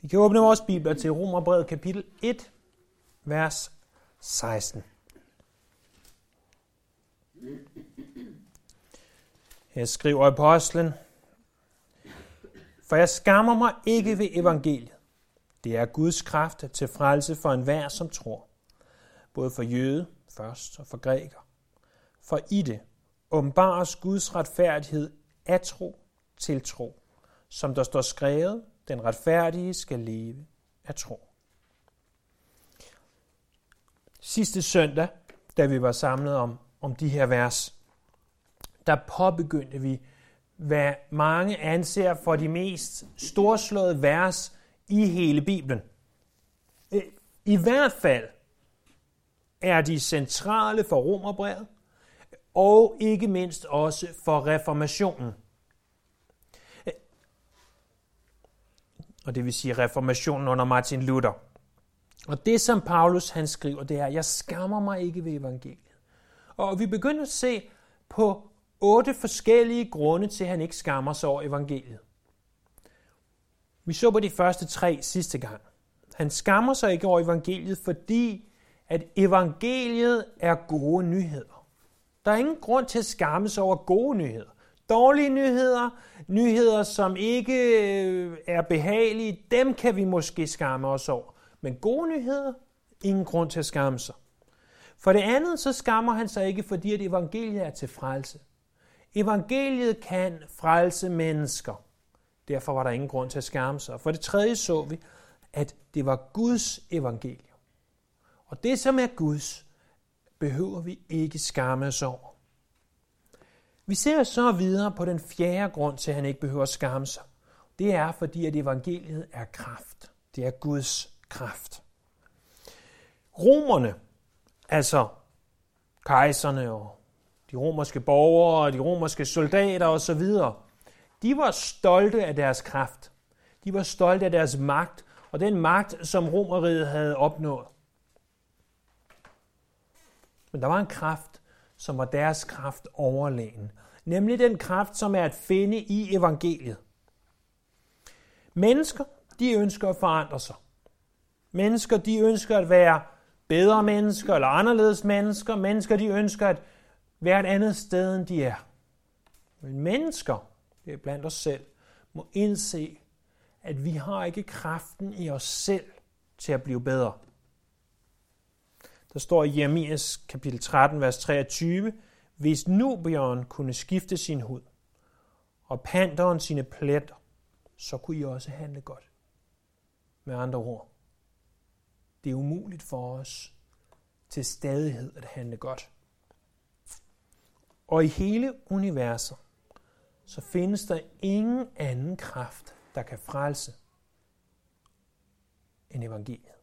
Vi kan åbne vores bibler til Romerbrevet kapitel 1, vers 16. Her skriver apostlen, For jeg skammer mig ikke ved evangeliet. Det er Guds kraft til frelse for enhver, som tror. Både for jøde først og for græker. For i det åbenbares Guds retfærdighed af tro til tro. Som der står skrevet, den retfærdige skal leve af tro. Sidste søndag, da vi var samlet om, om de her vers, der påbegyndte vi, hvad mange anser for de mest storslåede vers i hele Bibelen. Øh, I hvert fald er de centrale for Romerbrevet, og ikke mindst også for reformationen. Og det vil sige reformationen under Martin Luther. Og det, som Paulus han skriver, det er, jeg skammer mig ikke ved evangeliet. Og vi begynder at se på otte forskellige grunde til, at han ikke skammer sig over evangeliet. Vi så på de første tre sidste gang. Han skammer sig ikke over evangeliet, fordi at evangeliet er gode nyheder. Der er ingen grund til at skamme sig over gode nyheder. Dårlige nyheder, nyheder, som ikke øh, er behagelige, dem kan vi måske skamme os over. Men gode nyheder, ingen grund til at skamme sig. For det andet, så skammer han sig ikke, fordi at evangeliet er til frelse. Evangeliet kan frelse mennesker. Derfor var der ingen grund til at skamme sig. For det tredje så vi, at det var Guds evangelium. Og det, som er Guds, behøver vi ikke skamme os over. Vi ser så videre på den fjerde grund til, at han ikke behøver at skamme sig. Det er, fordi at evangeliet er kraft. Det er Guds kraft. Romerne, altså kejserne og de romerske borgere og de romerske soldater osv., de var stolte af deres kraft. De var stolte af deres magt, og den magt, som romeriet havde opnået. Men der var en kraft, som var deres kraft overlegen. Nemlig den kraft, som er at finde i evangeliet. Mennesker, de ønsker at forandre sig. Mennesker, de ønsker at være bedre mennesker eller anderledes mennesker. Mennesker, de ønsker at være et andet sted, end de er. Men mennesker, det er blandt os selv, må indse, at vi har ikke kraften i os selv til at blive bedre. Der står i Jeremias kapitel 13, vers 23, hvis Nubion kunne skifte sin hud, og panderen sine pletter, så kunne I også handle godt. Med andre ord, det er umuligt for os til stadighed at handle godt. Og i hele universet, så findes der ingen anden kraft, der kan frelse end evangeliet.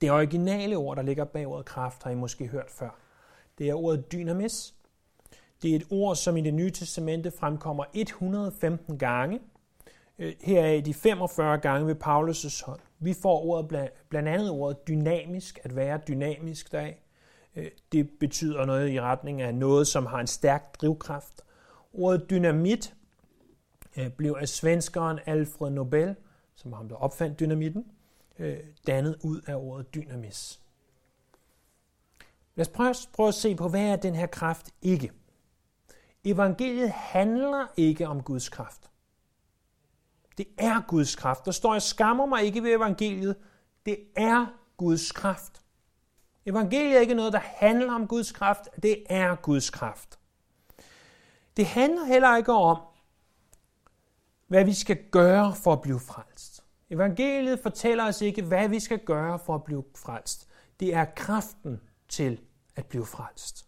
Det originale ord, der ligger bag ordet kraft, har I måske hørt før. Det er ordet dynamis. Det er et ord, som i det nye testamente fremkommer 115 gange. Heraf her er de 45 gange ved Paulus' hånd. Vi får ordet blandt andet ordet dynamisk, at være dynamisk deraf. Øh, det betyder noget i retning af noget, som har en stærk drivkraft. Ordet dynamit øh, blev af svenskeren Alfred Nobel, som var ham, der opfandt dynamitten, øh, dannet ud af ordet dynamis. Lad os prøve, prøve at se på, hvad er den her kraft ikke? Evangeliet handler ikke om Guds kraft. Det er Guds kraft. Der står, jeg skammer mig ikke ved evangeliet. Det er Guds kraft. Evangeliet er ikke noget, der handler om Guds kraft. Det er Guds kraft. Det handler heller ikke om, hvad vi skal gøre for at blive frelst. Evangeliet fortæller os ikke, hvad vi skal gøre for at blive frelst. Det er kraften til at blive frelst.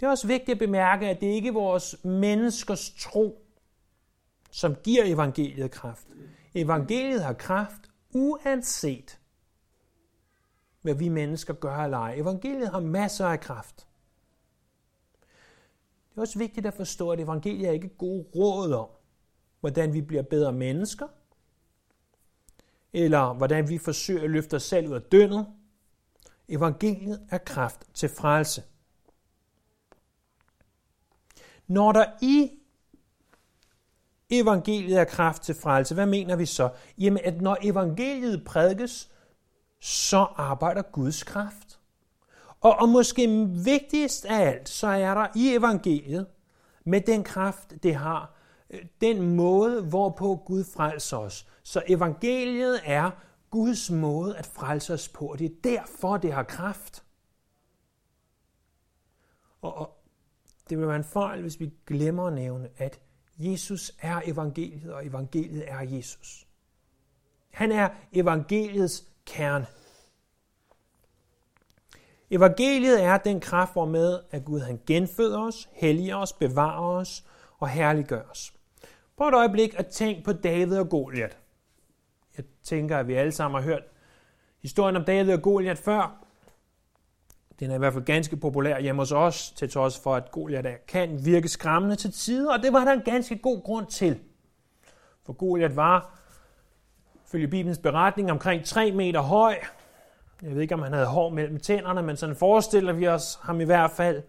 Det er også vigtigt at bemærke, at det ikke er vores menneskers tro, som giver evangeliet kraft. Evangeliet har kraft uanset, hvad vi mennesker gør eller ej. Evangeliet har masser af kraft. Det er også vigtigt at forstå, at evangeliet er ikke gode råd om, hvordan vi bliver bedre mennesker, eller hvordan vi forsøger at løfte os selv ud af dønnet. Evangeliet er kraft til frelse. Når der i evangeliet er kraft til frelse, hvad mener vi så? Jamen, at når evangeliet prædikes, så arbejder Guds kraft. Og, og måske vigtigst af alt, så er der i evangeliet, med den kraft, det har, den måde, hvorpå Gud frelser os. Så evangeliet er Guds måde at frelse os på, og det er derfor, det har kraft. Og, og det vil være en fejl, hvis vi glemmer at nævne, at Jesus er evangeliet, og evangeliet er Jesus. Han er evangeliets kerne. Evangeliet er den kraft, hvormed at Gud han genføder os, helliger os, bevarer os og herliggør os. Prøv et øjeblik at tænke på David og Goliat. Jeg tænker, at vi alle sammen har hørt historien om David og Goliat før. Den er i hvert fald ganske populær hjemme hos os, til trods for, at Goliat kan virke skræmmende til tider, og det var der en ganske god grund til. For Goliat var, følge Bibelens beretning, omkring 3 meter høj. Jeg ved ikke, om han havde hår mellem tænderne, men sådan forestiller vi os ham i hvert fald.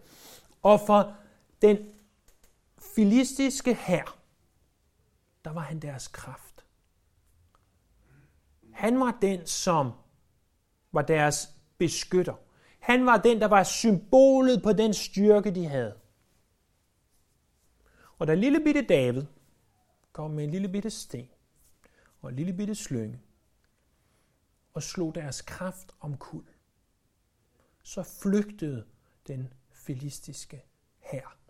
Og for den filistiske hær, der var han deres kraft. Han var den, som var deres beskytter. Han var den, der var symbolet på den styrke, de havde. Og da lille bitte David kom med en lille bitte sten og en lille bitte slynge og slog deres kraft om kul, så flygtede den filistiske herre.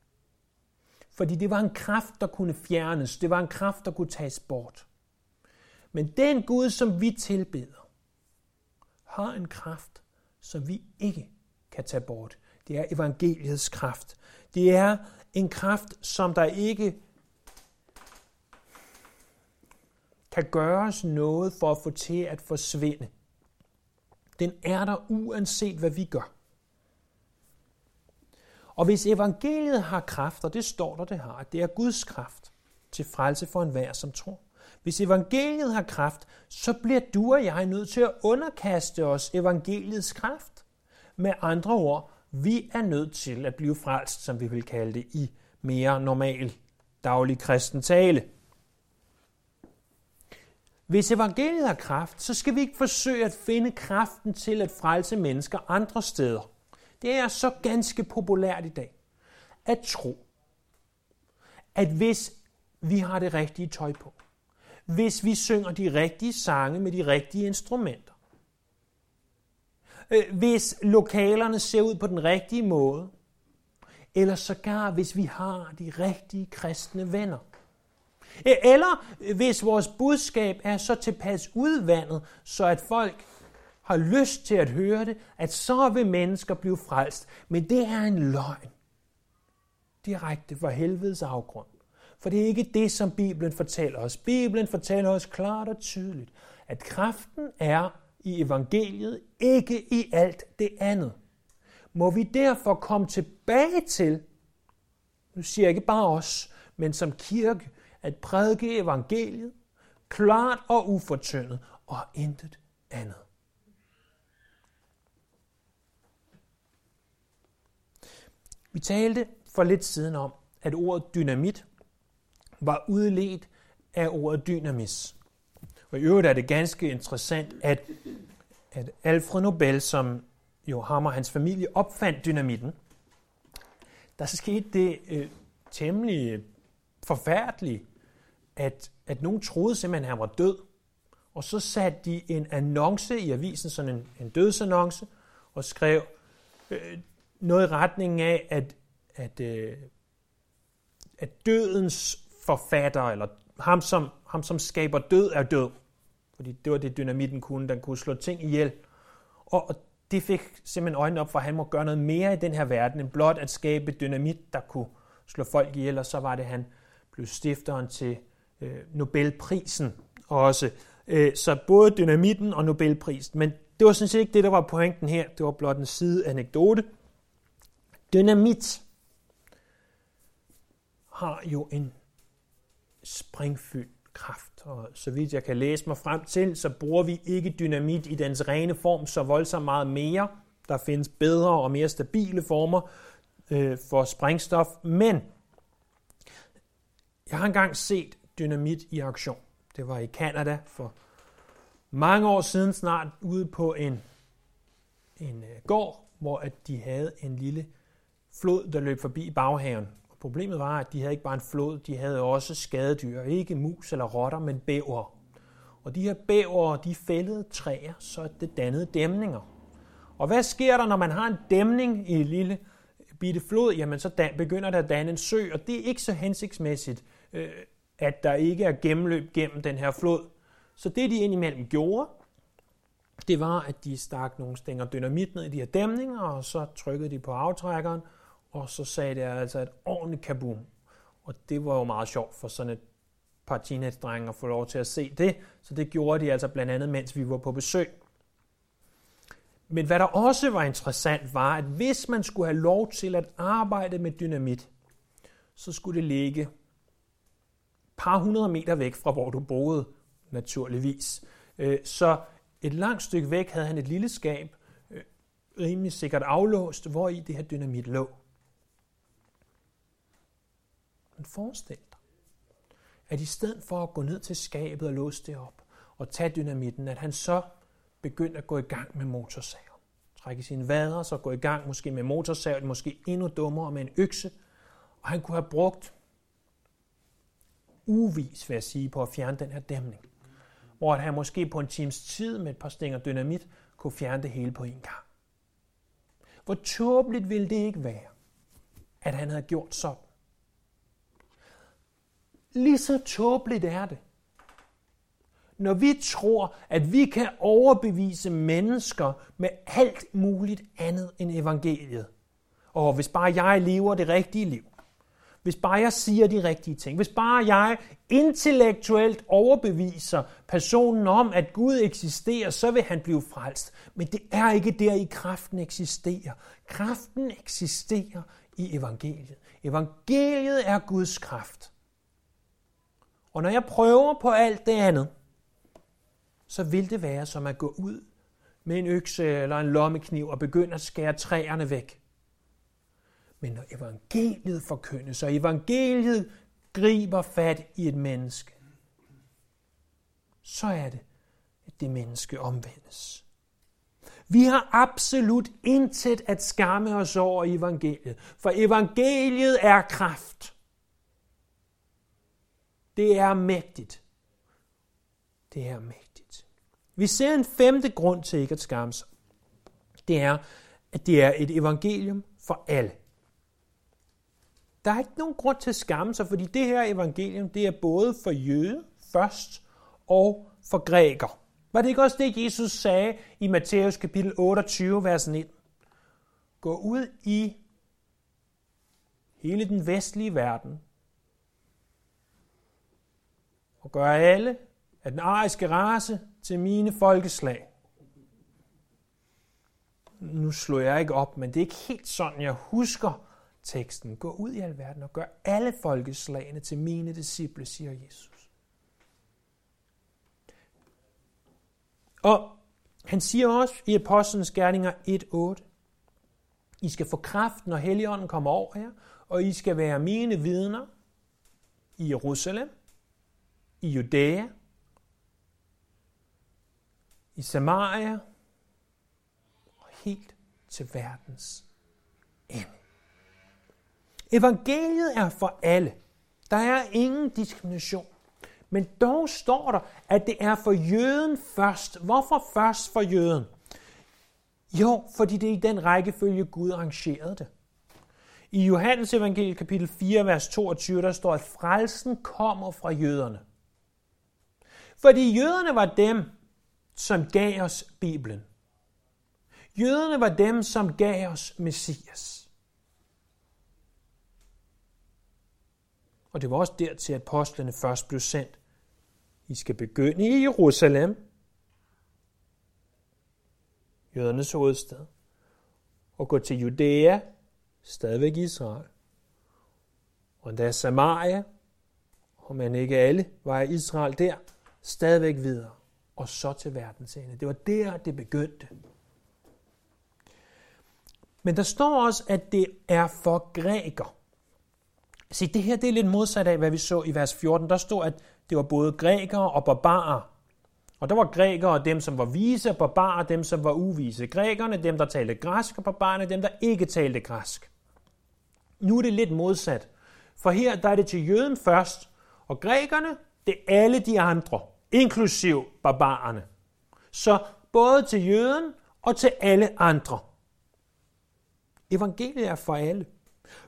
Fordi det var en kraft, der kunne fjernes. Det var en kraft, der kunne tages bort. Men den Gud, som vi tilbeder, har en kraft, som vi ikke kan tage bort. Det er evangeliets kraft. Det er en kraft, som der ikke kan gøres noget for at få til at forsvinde. Den er der uanset hvad vi gør. Og hvis evangeliet har kraft, og det står der, det har, at det er Guds kraft til frelse for enhver, som tror. Hvis evangeliet har kraft, så bliver du og jeg nødt til at underkaste os evangeliets kraft. Med andre ord, vi er nødt til at blive frelst, som vi vil kalde det i mere normal daglig kristen tale. Hvis evangeliet har kraft, så skal vi ikke forsøge at finde kraften til at frelse mennesker andre steder. Det er så ganske populært i dag at tro, at hvis vi har det rigtige tøj på, hvis vi synger de rigtige sange med de rigtige instrumenter, øh, hvis lokalerne ser ud på den rigtige måde, eller sågar hvis vi har de rigtige kristne venner. Eller hvis vores budskab er så tilpas udvandet, så at folk har lyst til at høre det, at så vil mennesker blive frelst. Men det er en løgn. Direkte fra helvedes afgrund. For det er ikke det, som Bibelen fortæller os. Bibelen fortæller os klart og tydeligt, at kraften er i evangeliet, ikke i alt det andet. Må vi derfor komme tilbage til, nu siger jeg ikke bare os, men som kirke, at prædike evangeliet, klart og ufortyndet, og intet andet. Vi talte for lidt siden om, at ordet dynamit var udledt af ordet dynamis. Og i øvrigt er det ganske interessant, at, at Alfred Nobel, som jo ham og hans familie opfandt dynamitten, der skete det øh, temmelig øh, forfærdeligt, at, at nogen troede simpelthen, at han var død. Og så satte de en annonce i avisen, sådan en, en dødsannonce, og skrev øh, noget i retningen af, at, at, øh, at dødens forfatter, eller ham som, ham som skaber død, er død. Fordi det var det, dynamitten kunne. Den kunne slå ting ihjel. Og, og det fik simpelthen øjnene op for, at han må gøre noget mere i den her verden, end blot at skabe dynamit, der kunne slå folk ihjel. Og så var det, han blev stifteren til øh, Nobelprisen også. Øh, så både dynamitten og Nobelprisen. Men det var sådan set ikke det, der var pointen her. Det var blot en side anekdote. Dynamit har jo en springfyldt kraft. Og så vidt jeg kan læse mig frem til, så bruger vi ikke dynamit i dens rene form så voldsomt meget mere. Der findes bedre og mere stabile former øh, for sprængstof, men jeg har engang set dynamit i aktion. Det var i Kanada for mange år siden snart ude på en, en øh, gård, hvor at de havde en lille flod, der løb forbi baghaven. Og problemet var, at de havde ikke bare en flod, de havde også skadedyr. Ikke mus eller rotter, men bæver. Og de her bæver, de fældede træer, så det dannede dæmninger. Og hvad sker der, når man har en dæmning i en lille bitte flod? Jamen, så begynder der at danne en sø, og det er ikke så hensigtsmæssigt, øh, at der ikke er gennemløb gennem den her flod. Så det, de indimellem gjorde, det var, at de stak nogle stænger dynamit ned i de her dæmninger, og så trykkede de på aftrækkeren, og så sagde det altså et ordentligt kaboom. Og det var jo meget sjovt for sådan et par teenage-drenge at få lov til at se det, så det gjorde de altså blandt andet, mens vi var på besøg. Men hvad der også var interessant, var, at hvis man skulle have lov til at arbejde med dynamit, så skulle det ligge par hundrede meter væk fra, hvor du boede, naturligvis. Øh, så et langt stykke væk havde han et lille skab, øh, rimelig sikkert aflåst, hvor i det her dynamit lå. Men forestil dig, at i stedet for at gå ned til skabet og låse det op og tage dynamitten, at han så begyndte at gå i gang med motorsav. Trække sine vader, så gå i gang måske med motorsav, måske endnu dummere med en økse. Og han kunne have brugt uvis, vil jeg sige, på at fjerne den her dæmning. Hvor at han måske på en times tid med et par stænger dynamit kunne fjerne det hele på en gang. Hvor tåbeligt ville det ikke være, at han havde gjort sådan. Lige så tåbeligt er det, når vi tror, at vi kan overbevise mennesker med alt muligt andet end evangeliet. Og hvis bare jeg lever det rigtige liv, hvis bare jeg siger de rigtige ting, hvis bare jeg intellektuelt overbeviser personen om, at Gud eksisterer, så vil han blive frelst. Men det er ikke der, i kraften eksisterer. Kraften eksisterer i evangeliet. Evangeliet er Guds kraft. Og når jeg prøver på alt det andet, så vil det være som at gå ud med en økse eller en lommekniv og begynde at skære træerne væk. Men når evangeliet forkyndes, og evangeliet griber fat i et menneske, så er det, at det menneske omvendes. Vi har absolut intet at skamme os over i evangeliet, for evangeliet er kraft. Det er mægtigt. Det er mægtigt. Vi ser en femte grund til ikke at skamme sig. Det er, at det er et evangelium for alle. Der er ikke nogen grund til at skamme sig, fordi det her evangelium, det er både for jøde først og for græker. Var det ikke også det, Jesus sagde i Matthæus kapitel 28, vers 19? Gå ud i hele den vestlige verden og gør alle af den ariske race til mine folkeslag. Nu slår jeg ikke op, men det er ikke helt sådan, jeg husker teksten. Gå ud i alverden og gør alle folkeslagene til mine disciple, siger Jesus. Og han siger også i Apostlenes Gerninger 1.8, I skal få kraft, når Helligånden kommer over jer, og I skal være mine vidner i Jerusalem, i Judæa, i Samaria og helt til verdens ende. Evangeliet er for alle. Der er ingen diskrimination. Men dog står der, at det er for jøden først. Hvorfor først for jøden? Jo, fordi det er i den rækkefølge, Gud arrangerede det. I Johannes evangeliet kapitel 4, vers 22, der står, at frelsen kommer fra jøderne. Fordi jøderne var dem, som gav os Bibelen. Jøderne var dem, som gav os Messias. Og det var også dertil, at apostlene først blev sendt. I skal begynde i Jerusalem, jødernes hovedstad, og gå til Judæa, stadigvæk Israel. Og endda Samaria, og man ikke alle var i Israel der, stadigvæk videre, og så til verdens ende. Det var der, det begyndte. Men der står også, at det er for græker. Se, det her det er lidt modsat af, hvad vi så i vers 14. Der stod, at det var både grækere og barbarer. Og der var grækere dem, som var vise, og barbarer dem, som var uvise. Grækerne, dem, der talte græsk, og barbarerne, dem, der ikke talte græsk. Nu er det lidt modsat. For her der er det til jøden først, og grækerne, det er alle de andre, inklusiv barbarerne. Så både til jøden og til alle andre. Evangeliet er for alle.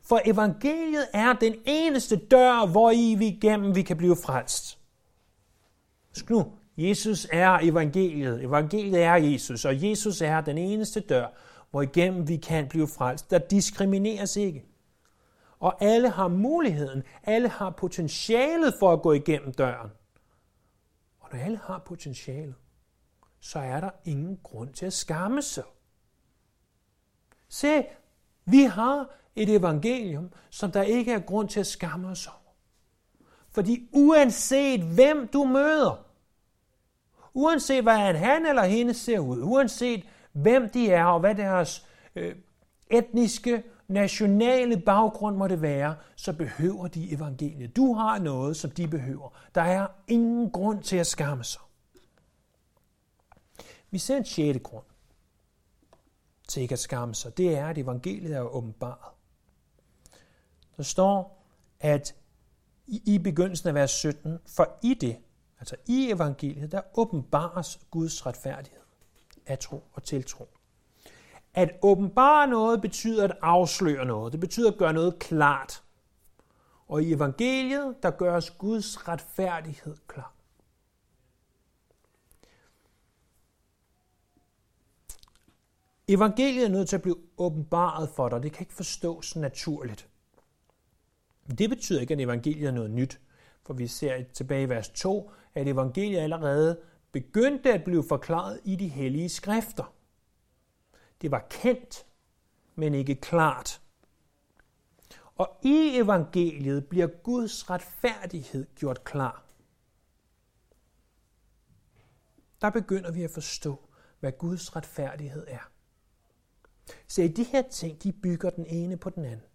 For evangeliet er den eneste dør, hvor i vi igennem vi kan blive frelst. Husk nu, Jesus er evangeliet. Evangeliet er Jesus, og Jesus er den eneste dør, hvor igennem vi kan blive frelst. Der diskrimineres ikke. Og alle har muligheden, alle har potentialet for at gå igennem døren. Og når alle har potentialet, så er der ingen grund til at skamme sig. Se, vi har et evangelium, som der ikke er grund til at skamme os over. Fordi uanset hvem du møder, uanset hvad han eller hende ser ud, uanset hvem de er og hvad deres øh, etniske, nationale baggrund må det være, så behøver de evangeliet. Du har noget, som de behøver. Der er ingen grund til at skamme sig. Vi ser en sjette grund til ikke at skamme sig. Det er, at evangeliet er åbenbart. Der står, at i begyndelsen af vers 17, for i det, altså i evangeliet, der åbenbares Guds retfærdighed af tro og tiltro. At åbenbare noget betyder at afsløre noget. Det betyder at gøre noget klart. Og i evangeliet, der gøres Guds retfærdighed klar. Evangeliet er nødt til at blive åbenbaret for dig. Det kan ikke forstås naturligt. Det betyder ikke, at evangeliet er noget nyt, for vi ser tilbage i vers 2, at evangeliet allerede begyndte at blive forklaret i de hellige skrifter. Det var kendt, men ikke klart. Og i evangeliet bliver Guds retfærdighed gjort klar. Der begynder vi at forstå, hvad Guds retfærdighed er. Se, de her ting, de bygger den ene på den anden.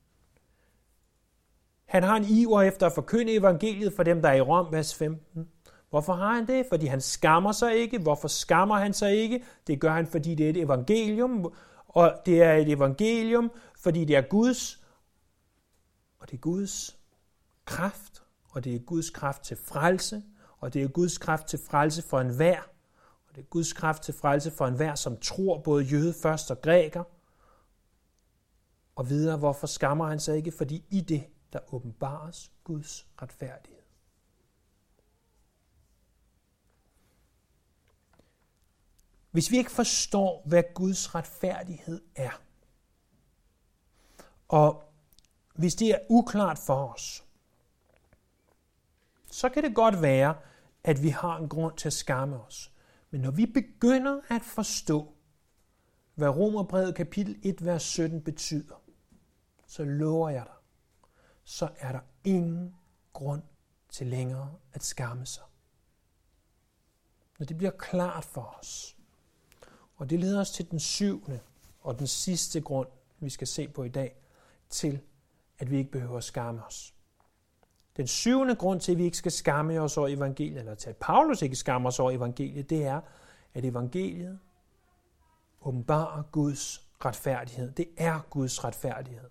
Han har en iver efter at forkynde evangeliet for dem, der er i Rom, vers 15. Hvorfor har han det? Fordi han skammer sig ikke. Hvorfor skammer han sig ikke? Det gør han, fordi det er et evangelium, og det er et evangelium, fordi det er Guds, og det er Guds kraft, og det er Guds kraft til frelse, og det er Guds kraft til frelse for enhver, og det er Guds kraft til frelse for enhver, som tror både jøde først og græker. Og videre, hvorfor skammer han sig ikke? Fordi i det, der åbenbares Guds retfærdighed. Hvis vi ikke forstår, hvad Guds retfærdighed er, og hvis det er uklart for os, så kan det godt være, at vi har en grund til at skamme os. Men når vi begynder at forstå, hvad Romerbrevet kapitel 1, vers 17 betyder, så lover jeg dig, så er der ingen grund til længere at skamme sig. Når det bliver klart for os, og det leder os til den syvende og den sidste grund, vi skal se på i dag, til at vi ikke behøver at skamme os. Den syvende grund til, at vi ikke skal skamme os over evangeliet, eller til at Paulus ikke skammer os over evangeliet, det er, at evangeliet åbenbarer Guds retfærdighed. Det er Guds retfærdighed.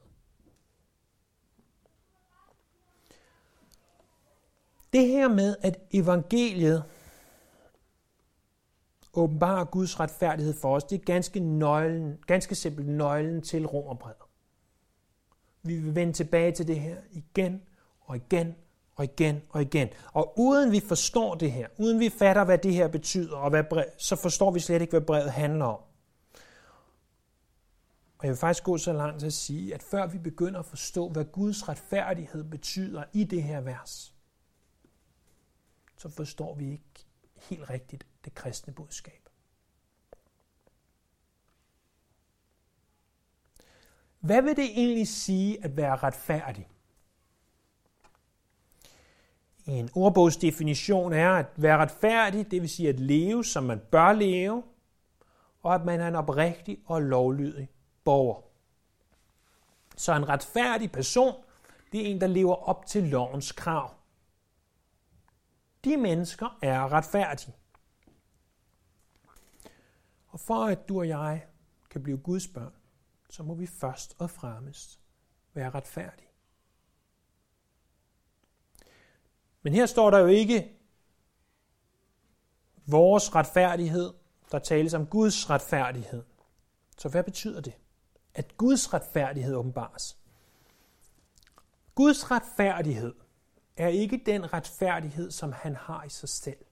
Det her med, at evangeliet åbenbarer Guds retfærdighed for os, det er ganske, nøglen, ganske simpelt nøglen til romerbrevet. Vi vil vende tilbage til det her igen og igen og igen og igen. Og uden vi forstår det her, uden vi fatter, hvad det her betyder, og hvad brev, så forstår vi slet ikke, hvad brevet handler om. Og jeg vil faktisk gå så langt til at sige, at før vi begynder at forstå, hvad Guds retfærdighed betyder i det her vers, så forstår vi ikke helt rigtigt det kristne budskab. Hvad vil det egentlig sige at være retfærdig? En ordbogsdefinition er at være retfærdig, det vil sige at leve, som man bør leve, og at man er en oprigtig og lovlydig borger. Så en retfærdig person, det er en, der lever op til lovens krav. De mennesker er retfærdige. Og for at du og jeg kan blive Guds børn, så må vi først og fremmest være retfærdige. Men her står der jo ikke vores retfærdighed, der tales om Guds retfærdighed. Så hvad betyder det? At Guds retfærdighed åbenbares. Guds retfærdighed er ikke den retfærdighed, som han har i sig selv.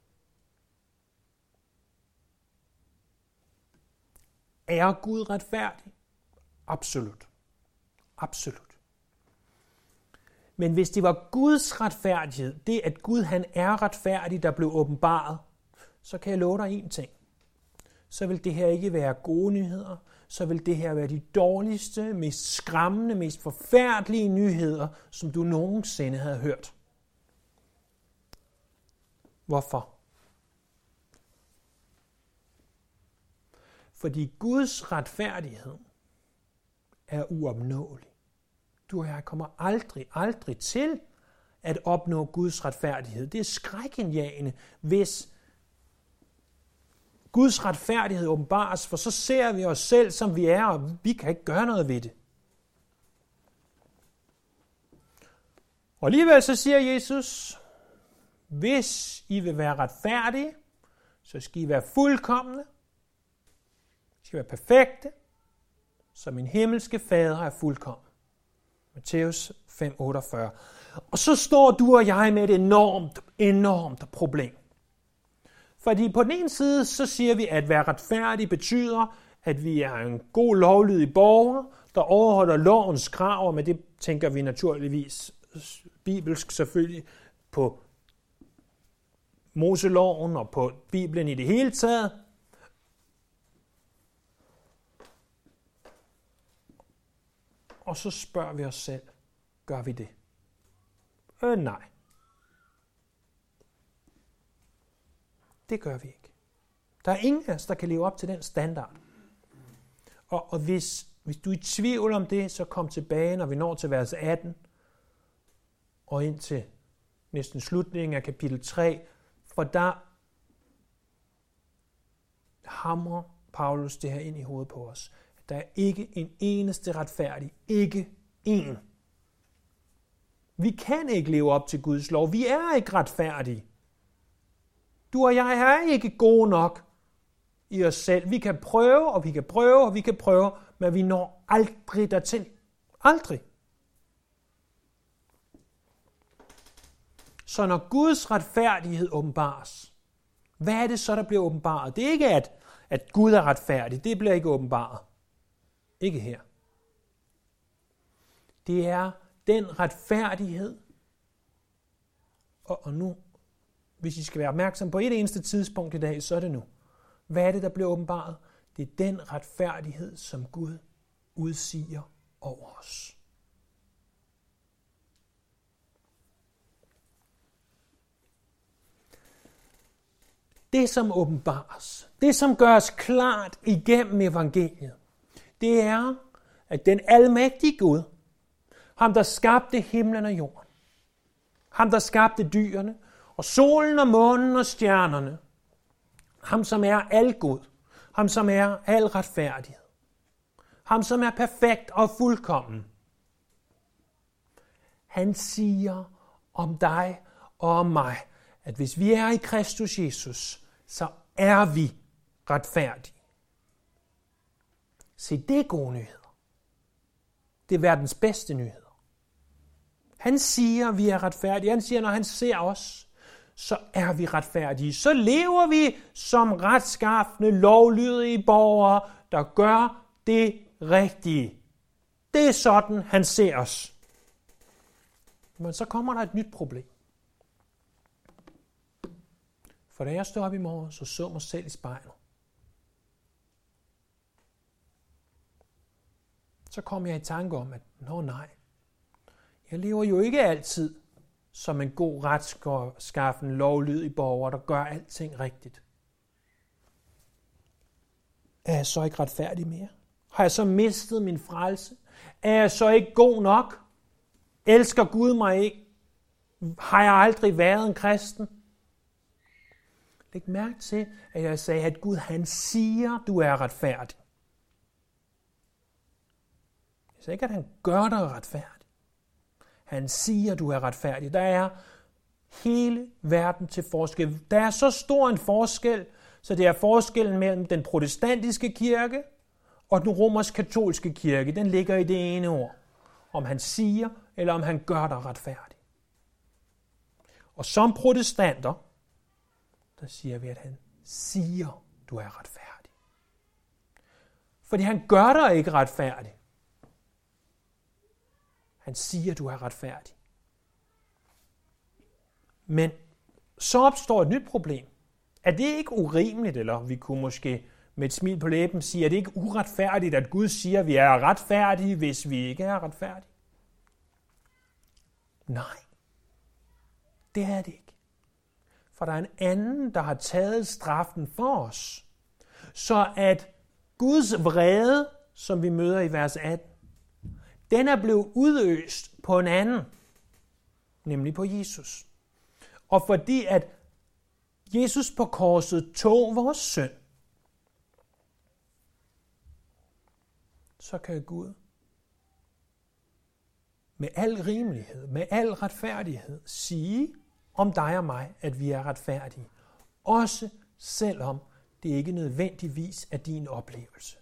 Er Gud retfærdig? Absolut. Absolut. Men hvis det var Guds retfærdighed, det at Gud han er retfærdig, der blev åbenbaret, så kan jeg love dig en ting. Så vil det her ikke være gode nyheder, så vil det her være de dårligste, mest skræmmende, mest forfærdelige nyheder, som du nogensinde havde hørt. Hvorfor? Fordi Guds retfærdighed er uopnåelig. Du og jeg kommer aldrig, aldrig til at opnå Guds retfærdighed. Det er skrækindjagende, hvis Guds retfærdighed åbenbares, for så ser vi os selv, som vi er, og vi kan ikke gøre noget ved det. Og alligevel så siger Jesus, hvis I vil være retfærdige, så skal I være fuldkommende, skal være perfekte, som min himmelske fader er fuldkommen. Matthæus 5:48. Og så står du og jeg med et enormt, enormt problem. Fordi på den ene side, så siger vi, at være retfærdig betyder, at vi er en god lovlydig borger, der overholder lovens krav, og med det tænker vi naturligvis bibelsk selvfølgelig på Moseloven og på Bibelen i det hele taget. Og så spørger vi os selv, gør vi det? Øh, nej. Det gør vi ikke. Der er ingen af os, der kan leve op til den standard. Og, og hvis, hvis du er i tvivl om det, så kom tilbage, når vi når til vers 18 og ind til næsten slutningen af kapitel 3, for der hamrer Paulus det her ind i hovedet på os. Der er ikke en eneste retfærdig. Ikke en. Vi kan ikke leve op til Guds lov. Vi er ikke retfærdige. Du og jeg er ikke gode nok i os selv. Vi kan prøve, og vi kan prøve, og vi kan prøve, men vi når aldrig dertil. Aldrig. Så når Guds retfærdighed åbenbares, hvad er det så, der bliver åbenbaret? Det er ikke, at, at Gud er retfærdig. Det bliver ikke åbenbaret. Ikke her. Det er den retfærdighed, og, og nu hvis I skal være opmærksom på et eneste tidspunkt i dag, så er det nu. Hvad er det, der bliver åbenbaret? Det er den retfærdighed, som Gud udsiger over os. Det, som åbenbares, det, som gøres klart igennem evangeliet, det er, at den almægtige Gud, ham der skabte himlen og jorden, ham der skabte dyrene, og solen og månen og stjernerne. Ham, som er algod. Ham, som er al retfærdighed. Ham, som er perfekt og fuldkommen. Han siger om dig og om mig, at hvis vi er i Kristus Jesus, så er vi retfærdige. Se, det er gode nyheder. Det er verdens bedste nyheder. Han siger, at vi er retfærdige. Han siger, når han ser os, så er vi retfærdige. Så lever vi som retskaffende, lovlydige borgere, der gør det rigtige. Det er sådan, han ser os. Men så kommer der et nyt problem. For da jeg stod op i morgen, så så mig selv i spejlet. Så kom jeg i tanke om, at nå nej, jeg lever jo ikke altid som en god retskaffen, lovlydig borger, der gør alting rigtigt. Er jeg så ikke retfærdig mere? Har jeg så mistet min frelse? Er jeg så ikke god nok? Elsker Gud mig ikke? Har jeg aldrig været en kristen? Læg mærke til, at jeg sagde, at Gud han siger, du er retfærdig. Jeg sagde ikke, at han gør dig retfærdig. Han siger, du er retfærdig. Der er hele verden til forskel. Der er så stor en forskel, så det er forskellen mellem den protestantiske kirke og den romersk-katolske kirke. Den ligger i det ene ord. Om han siger, eller om han gør dig retfærdig. Og som protestanter, der siger vi, at han siger, du er retfærdig. Fordi han gør dig ikke retfærdig. Han siger, du er retfærdig. Men så opstår et nyt problem. Er det ikke urimeligt, eller vi kunne måske med et smil på læben sige, er det ikke uretfærdigt, at Gud siger, at vi er retfærdige, hvis vi ikke er retfærdige? Nej, det er det ikke. For der er en anden, der har taget straffen for os. Så at Guds vrede, som vi møder i vers 18, den er blevet udøst på en anden, nemlig på Jesus. Og fordi at Jesus på korset tog vores synd, så kan Gud med al rimelighed, med al retfærdighed sige om dig og mig, at vi er retfærdige. Også selvom det ikke nødvendigvis er din oplevelse.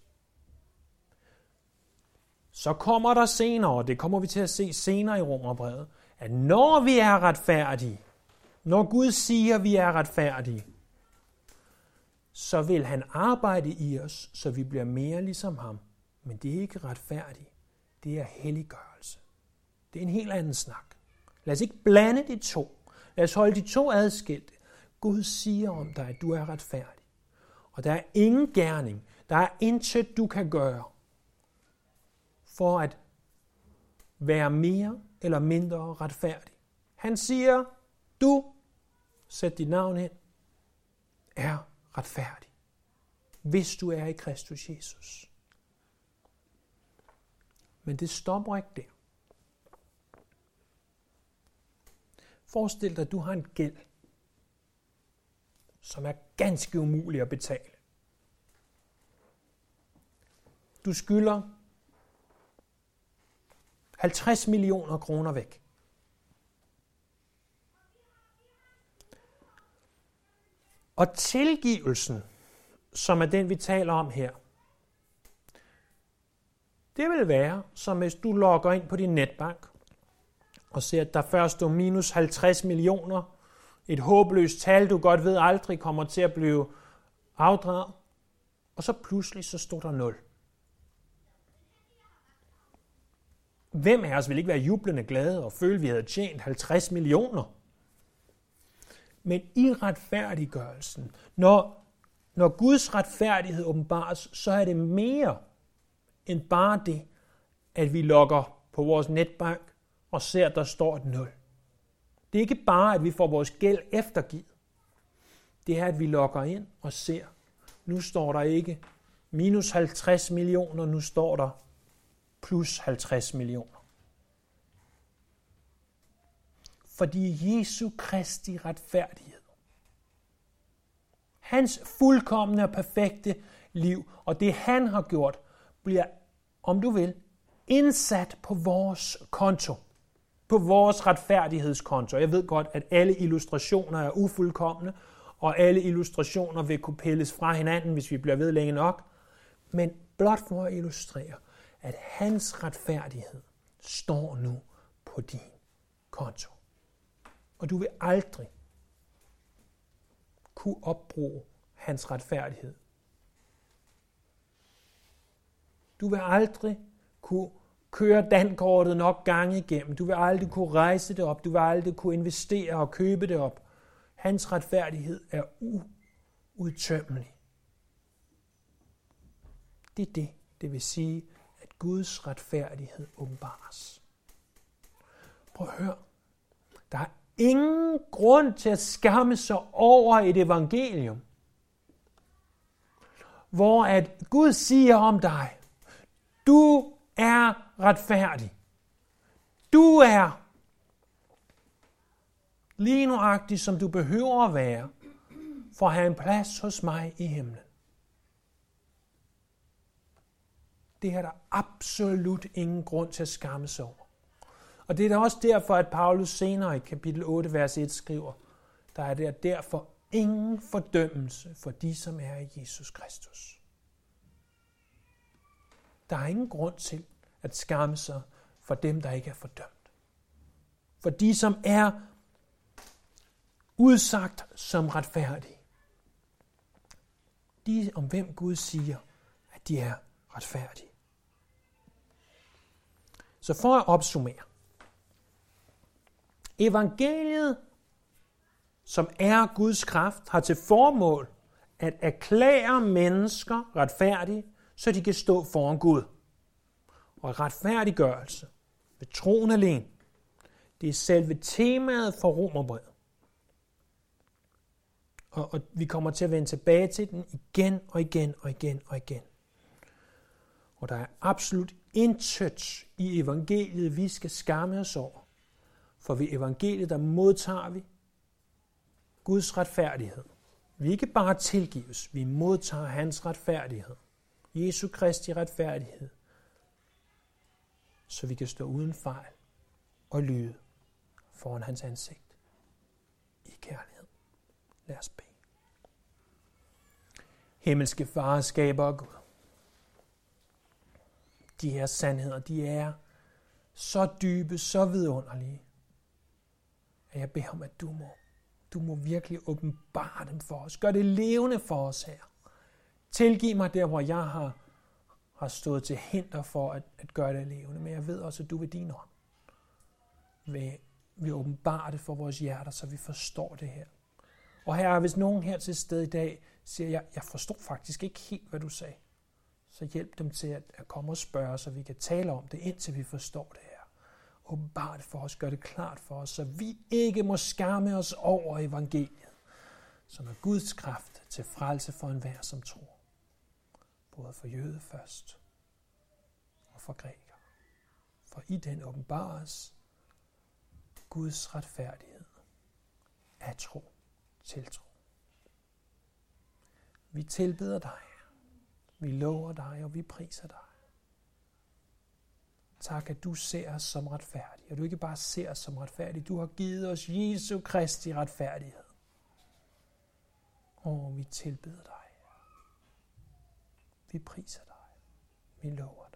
Så kommer der senere, og det kommer vi til at se senere i Romerbrevet, at når vi er retfærdige, når Gud siger, at vi er retfærdige, så vil han arbejde i os, så vi bliver mere ligesom ham. Men det er ikke retfærdigt. Det er helliggørelse. Det er en helt anden snak. Lad os ikke blande de to. Lad os holde de to adskilte. Gud siger om dig, at du er retfærdig. Og der er ingen gerning, der er intet, du kan gøre for at være mere eller mindre retfærdig. Han siger, du, sæt dit navn ind, er retfærdig, hvis du er i Kristus Jesus. Men det stopper ikke der. Forestil dig, at du har en gæld, som er ganske umulig at betale. Du skylder 50 millioner kroner væk. Og tilgivelsen, som er den, vi taler om her, det vil være, som hvis du logger ind på din netbank og ser, at der først står minus 50 millioner, et håbløst tal, du godt ved aldrig kommer til at blive afdraget, og så pludselig så står der 0. Hvem af os vil ikke være jublende glade og føle, at vi havde tjent 50 millioner? Men i retfærdiggørelsen, når, når Guds retfærdighed åbenbares, så er det mere end bare det, at vi logger på vores netbank og ser, at der står et nul. Det er ikke bare, at vi får vores gæld eftergivet. Det er, at vi logger ind og ser, nu står der ikke minus 50 millioner, nu står der plus 50 millioner. Fordi Jesu Kristi retfærdighed, hans fuldkommende og perfekte liv, og det han har gjort, bliver, om du vil, indsat på vores konto på vores retfærdighedskonto. Jeg ved godt, at alle illustrationer er ufuldkommende, og alle illustrationer vil kunne pilles fra hinanden, hvis vi bliver ved længe nok. Men blot for at illustrere, at hans retfærdighed står nu på din konto. Og du vil aldrig kunne opbruge hans retfærdighed. Du vil aldrig kunne køre dankortet nok gange igennem. Du vil aldrig kunne rejse det op. Du vil aldrig kunne investere og købe det op. Hans retfærdighed er uudtømmelig. Det er det, det vil sige, Guds retfærdighed åbenbares. Prøv at høre. Der er ingen grund til at skamme sig over et evangelium, hvor at Gud siger om dig, du er retfærdig. Du er lige nuagtig, som du behøver at være, for at have en plads hos mig i himlen. Det er der absolut ingen grund til at skamme sig over. Og det er da også derfor, at Paulus senere i kapitel 8, vers 1 skriver, der er der derfor ingen fordømmelse for de, som er i Jesus Kristus. Der er ingen grund til at skamme sig for dem, der ikke er fordømt. For de, som er udsagt som retfærdige. De, om hvem Gud siger, at de er retfærdig. Så for at opsummere. Evangeliet, som er Guds kraft, har til formål at erklære mennesker retfærdige, så de kan stå foran Gud. Og retfærdiggørelse ved troen alene, det er selve temaet for Romerbrevet. Og, og vi kommer til at vende tilbage til den igen og igen og igen og igen. Og der er absolut intet i evangeliet, vi skal skamme os over. For ved evangeliet, der modtager vi Guds retfærdighed. Vi ikke bare tilgives, vi modtager hans retfærdighed. Jesu Kristi retfærdighed. Så vi kan stå uden fejl og lyde foran hans ansigt i kærlighed. Lad os bede. Himmelske far, skaber og Gud. De her sandheder, de er så dybe, så vidunderlige, at jeg beder om, at du må, du må virkelig åbenbare dem for os. Gør det levende for os her. Tilgiv mig der, hvor jeg har, har stået til hinder for at, at gøre det levende. Men jeg ved også, at du ved din ånd vil, vil åbenbare det for vores hjerter, så vi forstår det her. Og her, hvis nogen her til stede i dag siger, jeg, jeg forstår faktisk ikke helt, hvad du sagde, så hjælp dem til at, at komme og spørge, så vi kan tale om det, indtil vi forstår det her. Åbenbart for os, gør det klart for os, så vi ikke må skamme os over evangeliet, som er Guds kraft til frelse for enhver, som tror. Både for jøde først og for græker. For i den åbenbares Guds retfærdighed af tro til tro. Vi tilbeder dig. Vi lover dig, og vi priser dig. Tak, at du ser os som retfærdige, og du ikke bare ser os som retfærdige, du har givet os Jesu Kristi retfærdighed. Og vi tilbeder dig. Vi priser dig. Vi lover